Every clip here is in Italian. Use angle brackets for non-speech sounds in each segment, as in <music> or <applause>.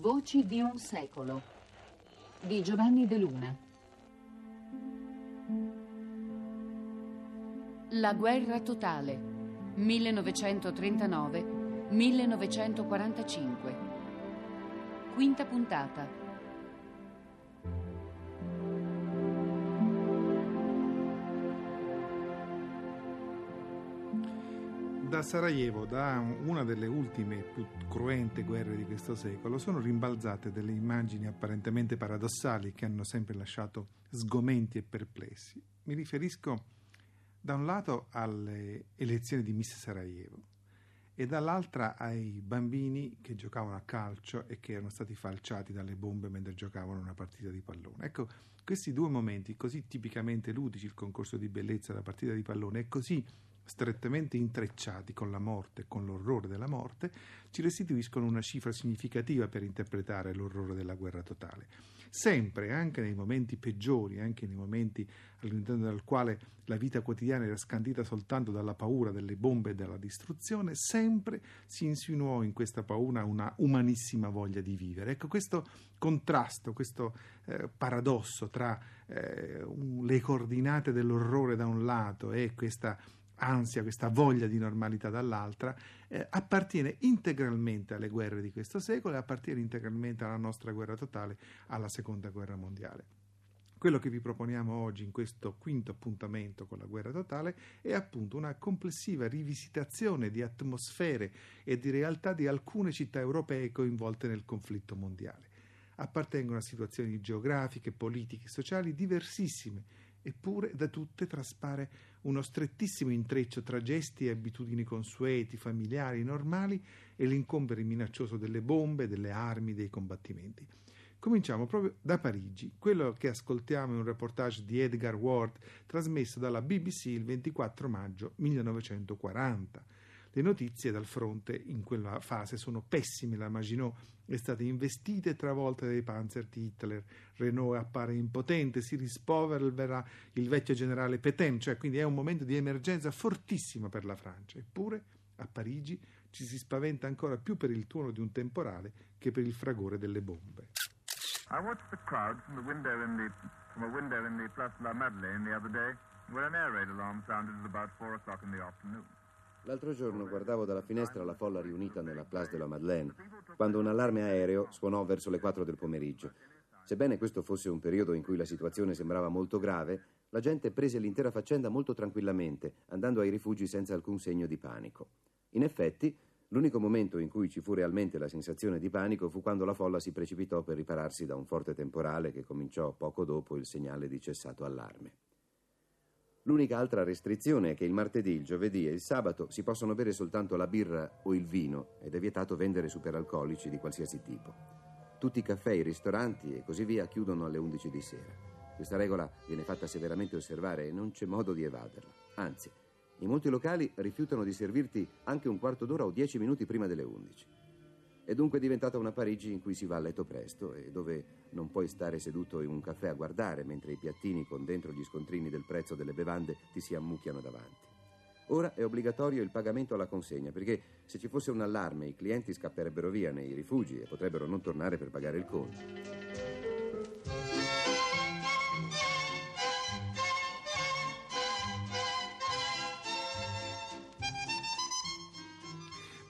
Voci di un secolo di Giovanni De Luna. La guerra totale 1939-1945. Quinta puntata. Da Sarajevo, da una delle ultime più cruente guerre di questo secolo, sono rimbalzate delle immagini apparentemente paradossali che hanno sempre lasciato sgomenti e perplessi. Mi riferisco da un lato alle elezioni di Miss Sarajevo e dall'altra ai bambini che giocavano a calcio e che erano stati falciati dalle bombe mentre giocavano una partita di pallone. Ecco, questi due momenti così tipicamente ludici, il concorso di bellezza, la partita di pallone, e così strettamente intrecciati con la morte e con l'orrore della morte, ci restituiscono una cifra significativa per interpretare l'orrore della guerra totale. Sempre, anche nei momenti peggiori, anche nei momenti all'interno del quale la vita quotidiana era scandita soltanto dalla paura delle bombe e della distruzione, sempre si insinuò in questa paura una umanissima voglia di vivere. Ecco, questo contrasto, questo eh, paradosso tra eh, un, le coordinate dell'orrore da un lato e questa ansia, questa voglia di normalità dall'altra, eh, appartiene integralmente alle guerre di questo secolo e appartiene integralmente alla nostra guerra totale, alla seconda guerra mondiale. Quello che vi proponiamo oggi in questo quinto appuntamento con la guerra totale è appunto una complessiva rivisitazione di atmosfere e di realtà di alcune città europee coinvolte nel conflitto mondiale. Appartengono a situazioni geografiche, politiche e sociali diversissime Eppure da tutte traspare uno strettissimo intreccio tra gesti e abitudini consueti, familiari, normali e l'incombere minaccioso delle bombe, delle armi, dei combattimenti. Cominciamo proprio da Parigi, quello che ascoltiamo è un reportage di Edgar Ward trasmesso dalla BBC il 24 maggio 1940. Le notizie dal fronte in quella fase sono pessime. La Maginot è stata investita e travolta dai panzer di Hitler. Renault appare impotente, si rispolvera il vecchio generale Petain, cioè quindi è un momento di emergenza fortissima per la Francia. Eppure a Parigi ci si spaventa ancora più per il tuono di un temporale che per il fragore delle bombe. I watched the crowd from, the window in the, from a window in the Place de la Madeleine the other day, where an air raid alarm sounded at about 4 o'clock in the afternoon. L'altro giorno guardavo dalla finestra la folla riunita nella Place de la Madeleine, quando un allarme aereo suonò verso le 4 del pomeriggio. Sebbene questo fosse un periodo in cui la situazione sembrava molto grave, la gente prese l'intera faccenda molto tranquillamente, andando ai rifugi senza alcun segno di panico. In effetti, l'unico momento in cui ci fu realmente la sensazione di panico fu quando la folla si precipitò per ripararsi da un forte temporale che cominciò poco dopo il segnale di cessato allarme. L'unica altra restrizione è che il martedì, il giovedì e il sabato si possono bere soltanto la birra o il vino ed è vietato vendere superalcolici di qualsiasi tipo. Tutti i caffè, i ristoranti e così via chiudono alle 11 di sera. Questa regola viene fatta severamente osservare e non c'è modo di evaderla. Anzi, in molti locali rifiutano di servirti anche un quarto d'ora o dieci minuti prima delle 11. È dunque diventata una Parigi in cui si va a letto presto e dove non puoi stare seduto in un caffè a guardare mentre i piattini con dentro gli scontrini del prezzo delle bevande ti si ammucchiano davanti. Ora è obbligatorio il pagamento alla consegna perché se ci fosse un allarme i clienti scapperebbero via nei rifugi e potrebbero non tornare per pagare il conto.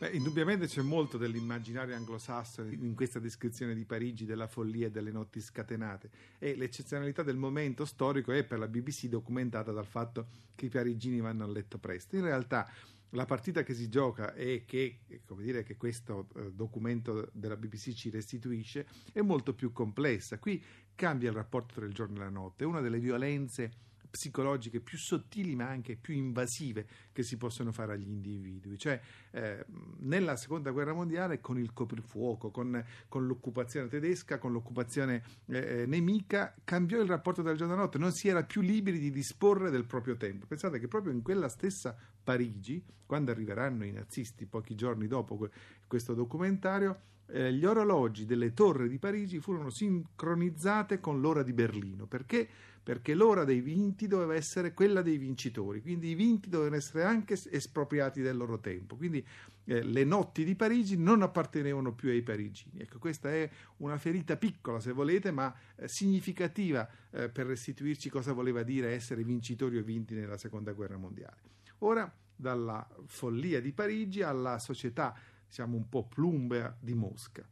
Beh, indubbiamente c'è molto dell'immaginario anglosassone in questa descrizione di Parigi, della follia e delle notti scatenate e l'eccezionalità del momento storico è per la BBC documentata dal fatto che i parigini vanno a letto presto. In realtà la partita che si gioca e che, dire, che questo eh, documento della BBC ci restituisce è molto più complessa. Qui cambia il rapporto tra il giorno e la notte, una delle violenze psicologiche più sottili ma anche più invasive che si possono fare agli individui. Cioè, eh, nella seconda guerra mondiale, con il coprifuoco, con, con l'occupazione tedesca, con l'occupazione eh, eh nemica, cambiò il rapporto il giorno e la notte, non si era più liberi di disporre del proprio tempo. Pensate che proprio in quella stessa Parigi, quando arriveranno i nazisti pochi giorni dopo questo documentario, eh, gli orologi delle torri di Parigi furono sincronizzate con l'ora di Berlino. Perché? Perché l'ora dei vinti doveva essere quella dei vincitori, quindi i vinti dovevano essere anche espropriati del loro tempo. Quindi eh, le notti di Parigi non appartenevano più ai parigini. Ecco, questa è una ferita piccola, se volete, ma eh, significativa eh, per restituirci cosa voleva dire essere vincitori o vinti nella Seconda Guerra Mondiale. Ora, dalla follia di Parigi alla società siamo un po' plumbea di Mosca.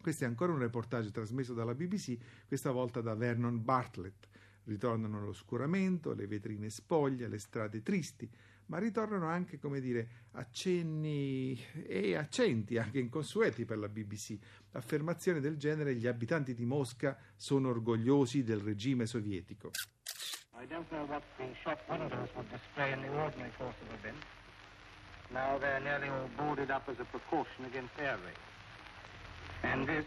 Questo è ancora un reportage trasmesso dalla BBC, questa volta da Vernon Bartlett. Ritornano l'oscuramento, le vetrine spoglie, le strade tristi, ma ritornano anche, come dire, accenni e accenti anche inconsueti per la BBC. Affermazioni del genere gli abitanti di Mosca sono orgogliosi del regime sovietico. I don't know what the shop windows would display in the ordinary course of events. Now they're nearly all boarded up as a precaution against air raid. And this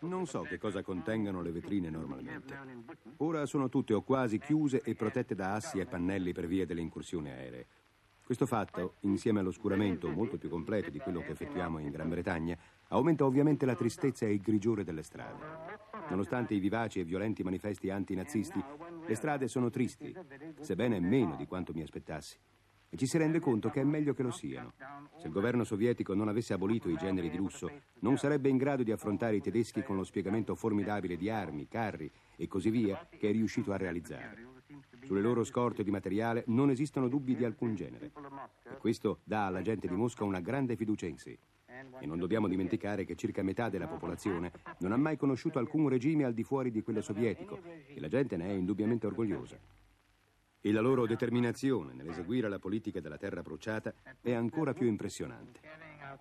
non so che cosa contengano le vetrine normalmente. Ora sono tutte o quasi chiuse e protette da assi e pannelli per via delle incursioni aeree. Questo fatto, insieme all'oscuramento molto più completo di quello che effettuiamo in Gran Bretagna, aumenta ovviamente la tristezza e il grigiore delle strade. Nonostante i vivaci e violenti manifesti antinazisti, le strade sono tristi, sebbene meno di quanto mi aspettassi e ci si rende conto che è meglio che lo siano. Se il governo sovietico non avesse abolito i generi di lusso, non sarebbe in grado di affrontare i tedeschi con lo spiegamento formidabile di armi, carri e così via che è riuscito a realizzare. Sulle loro scorte di materiale non esistono dubbi di alcun genere. E questo dà alla gente di Mosca una grande fiducia in sé. E non dobbiamo dimenticare che circa metà della popolazione non ha mai conosciuto alcun regime al di fuori di quello sovietico e la gente ne è indubbiamente orgogliosa e la loro determinazione nell'eseguire la politica della terra bruciata è ancora più impressionante.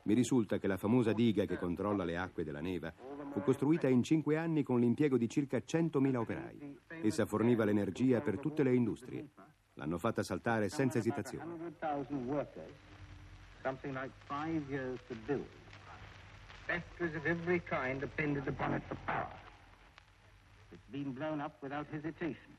Mi risulta che la famosa diga che controlla le acque della Neva fu costruita in cinque anni con l'impiego di circa 100.000 operai. Essa forniva l'energia per tutte le industrie. L'hanno fatta saltare senza esitazione. Factories of every kind depended upon it for power. It's been blown up without hesitation.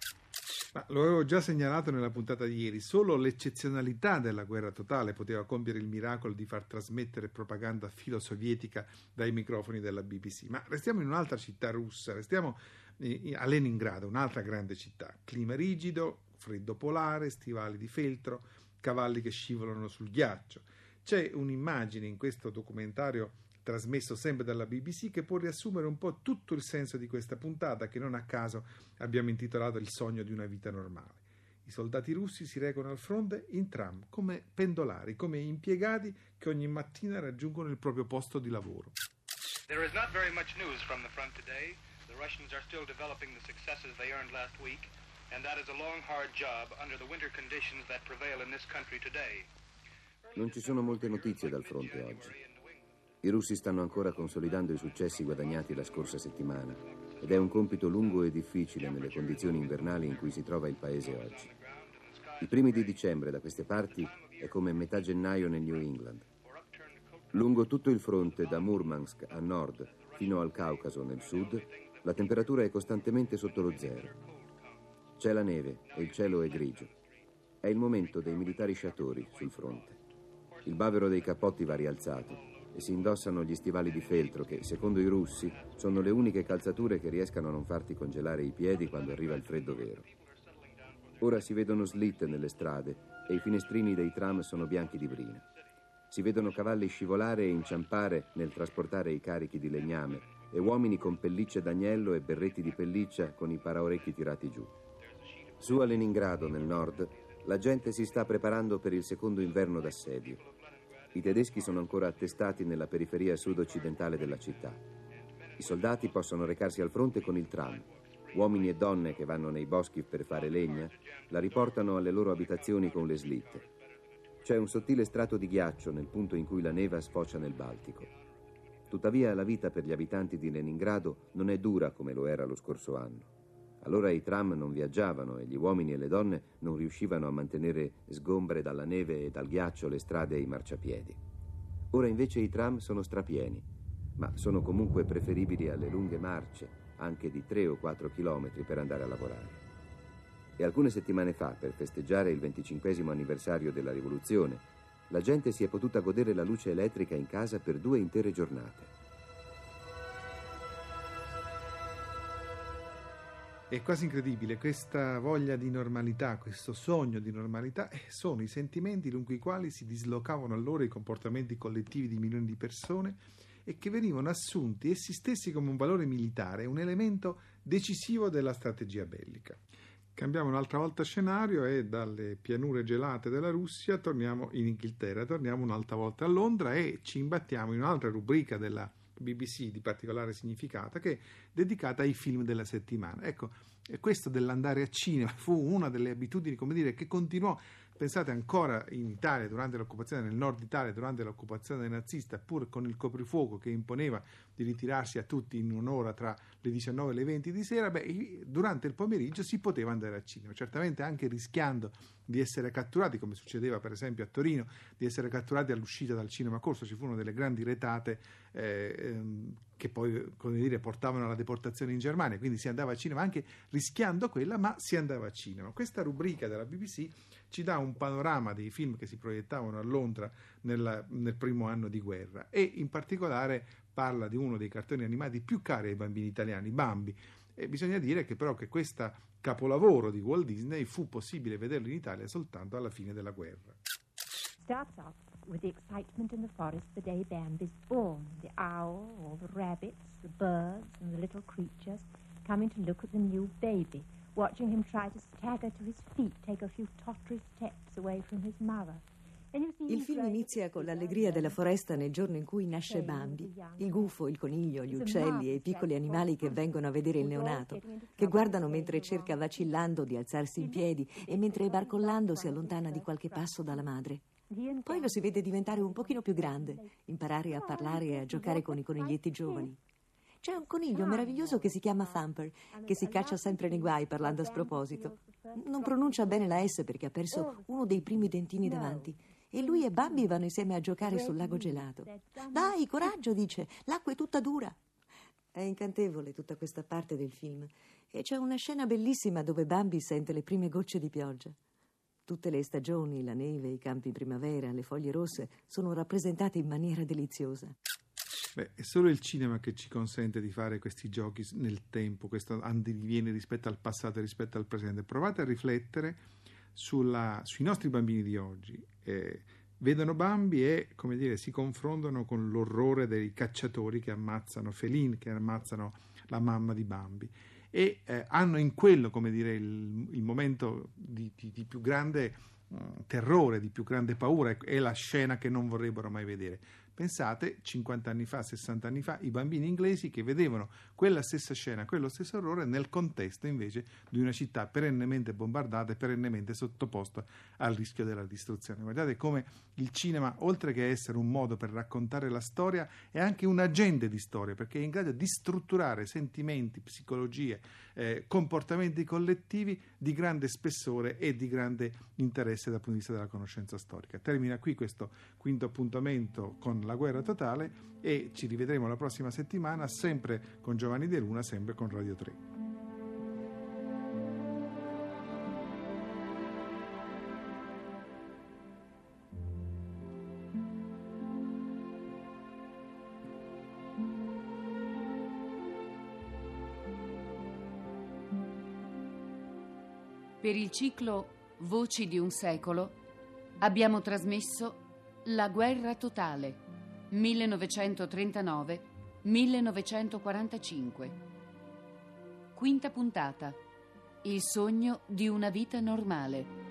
Ma lo avevo già segnalato nella puntata di ieri, solo l'eccezionalità della guerra totale poteva compiere il miracolo di far trasmettere propaganda filo-sovietica dai microfoni della BBC. Ma restiamo in un'altra città russa, restiamo a Leningrado, un'altra grande città. Clima rigido, freddo polare, stivali di feltro, cavalli che scivolano sul ghiaccio. C'è un'immagine in questo documentario trasmesso sempre dalla BBC, che può riassumere un po' tutto il senso di questa puntata, che non a caso abbiamo intitolato Il sogno di una vita normale. I soldati russi si recano al fronte in tram, come pendolari, come impiegati che ogni mattina raggiungono il proprio posto di lavoro. There is not very much news from the front today. The Russians are still developing the successes they earned last week, and that is a long, hard job under the winter conditions that prevail in this country today. Non ci sono molte notizie dal fronte oggi. I russi stanno ancora consolidando i successi guadagnati la scorsa settimana ed è un compito lungo e difficile nelle condizioni invernali in cui si trova il paese oggi. I primi di dicembre da queste parti è come metà gennaio nel New England. Lungo tutto il fronte, da Murmansk a nord fino al Caucaso nel sud, la temperatura è costantemente sotto lo zero. C'è la neve e il cielo è grigio. È il momento dei militari sciatori sul fronte. Il bavero dei cappotti va rialzato e si indossano gli stivali di feltro che, secondo i russi, sono le uniche calzature che riescano a non farti congelare i piedi quando arriva il freddo vero. Ora si vedono slitte nelle strade e i finestrini dei tram sono bianchi di brina. Si vedono cavalli scivolare e inciampare nel trasportare i carichi di legname e uomini con pellicce d'agnello e berretti di pelliccia con i paraorecchi tirati giù. Su a Leningrado, nel nord, la gente si sta preparando per il secondo inverno d'assedio. I tedeschi sono ancora attestati nella periferia sud-occidentale della città. I soldati possono recarsi al fronte con il tram. Uomini e donne che vanno nei boschi per fare legna la riportano alle loro abitazioni con le slitte. C'è un sottile strato di ghiaccio nel punto in cui la neva sfocia nel Baltico. Tuttavia la vita per gli abitanti di Leningrado non è dura come lo era lo scorso anno. Allora i tram non viaggiavano e gli uomini e le donne non riuscivano a mantenere sgombre dalla neve e dal ghiaccio le strade e i marciapiedi. Ora invece i tram sono strapieni, ma sono comunque preferibili alle lunghe marce, anche di 3 o 4 chilometri per andare a lavorare. E alcune settimane fa, per festeggiare il 25 anniversario della rivoluzione, la gente si è potuta godere la luce elettrica in casa per due intere giornate. È quasi incredibile, questa voglia di normalità, questo sogno di normalità, eh, sono i sentimenti lungo i quali si dislocavano allora i comportamenti collettivi di milioni di persone e che venivano assunti essi stessi come un valore militare, un elemento decisivo della strategia bellica. Cambiamo un'altra volta scenario e dalle pianure gelate della Russia torniamo in Inghilterra, torniamo un'altra volta a Londra e ci imbattiamo in un'altra rubrica della BBC di particolare significato che è dedicata ai film della settimana. Ecco, questo dell'andare a cinema <laughs> fu una delle abitudini, come dire, che continuò Pensate ancora in Italia, durante l'occupazione, nel nord Italia, durante l'occupazione nazista, pur con il coprifuoco che imponeva di ritirarsi a tutti in un'ora tra le 19 e le 20 di sera, beh, durante il pomeriggio si poteva andare al cinema, certamente anche rischiando di essere catturati, come succedeva per esempio a Torino, di essere catturati all'uscita dal cinema corso. Ci furono delle grandi retate eh, ehm, che poi come dire, portavano alla deportazione in Germania, quindi si andava al cinema anche rischiando quella, ma si andava al cinema. Questa rubrica della BBC ci dà un panorama dei film che si proiettavano a Londra nel, nel primo anno di guerra e in particolare parla di uno dei cartoni animati più cari ai bambini italiani, Bambi. E bisogna dire che però che questo capolavoro di Walt Disney fu possibile vederlo in Italia soltanto alla fine della guerra. Starts off with the excitement in the forest the day Bambi's born. The owl, all the rabbits, the birds and the little creatures coming to look at the new baby. watching him try to stagger to his feet, take a few tottery steps away from his mother. Il film inizia con l'allegria della foresta nel giorno in cui nasce Bambi, il gufo, il coniglio, gli uccelli e i piccoli animali che vengono a vedere il neonato, che guardano mentre cerca vacillando di alzarsi in piedi e mentre barcollando si allontana di qualche passo dalla madre. Poi lo si vede diventare un pochino più grande, imparare a parlare e a giocare con i coniglietti giovani. C'è un coniglio meraviglioso che si chiama Thumper, che si caccia sempre nei guai parlando a sproposito. Non pronuncia bene la S perché ha perso uno dei primi dentini davanti. E lui e Bambi vanno insieme a giocare sul lago gelato. Dai, coraggio, dice, l'acqua è tutta dura. È incantevole tutta questa parte del film. E c'è una scena bellissima dove Bambi sente le prime gocce di pioggia. Tutte le stagioni, la neve, i campi in primavera, le foglie rosse, sono rappresentate in maniera deliziosa. Beh, è solo il cinema che ci consente di fare questi giochi nel tempo, questo andiriviene rispetto al passato e rispetto al presente. Provate a riflettere sulla, sui nostri bambini di oggi. Eh, vedono Bambi e, come dire, si confrontano con l'orrore dei cacciatori che ammazzano Feline, che ammazzano la mamma di Bambi. E eh, hanno in quello, come dire, il, il momento di, di, di più grande uh, terrore, di più grande paura, è la scena che non vorrebbero mai vedere. Pensate, 50 anni fa, 60 anni fa, i bambini inglesi che vedevano quella stessa scena, quello stesso orrore nel contesto invece di una città perennemente bombardata e perennemente sottoposta al rischio della distruzione. Guardate come il cinema, oltre che essere un modo per raccontare la storia, è anche un agente di storia, perché è in grado di strutturare sentimenti, psicologie, eh, comportamenti collettivi di grande spessore e di grande interesse dal punto di vista della conoscenza storica. Termina qui questo quinto appuntamento la guerra totale e ci rivedremo la prossima settimana sempre con Giovanni De Luna, sempre con Radio 3. Per il ciclo Voci di un secolo abbiamo trasmesso La guerra totale 1939-1945. Quinta puntata. Il sogno di una vita normale.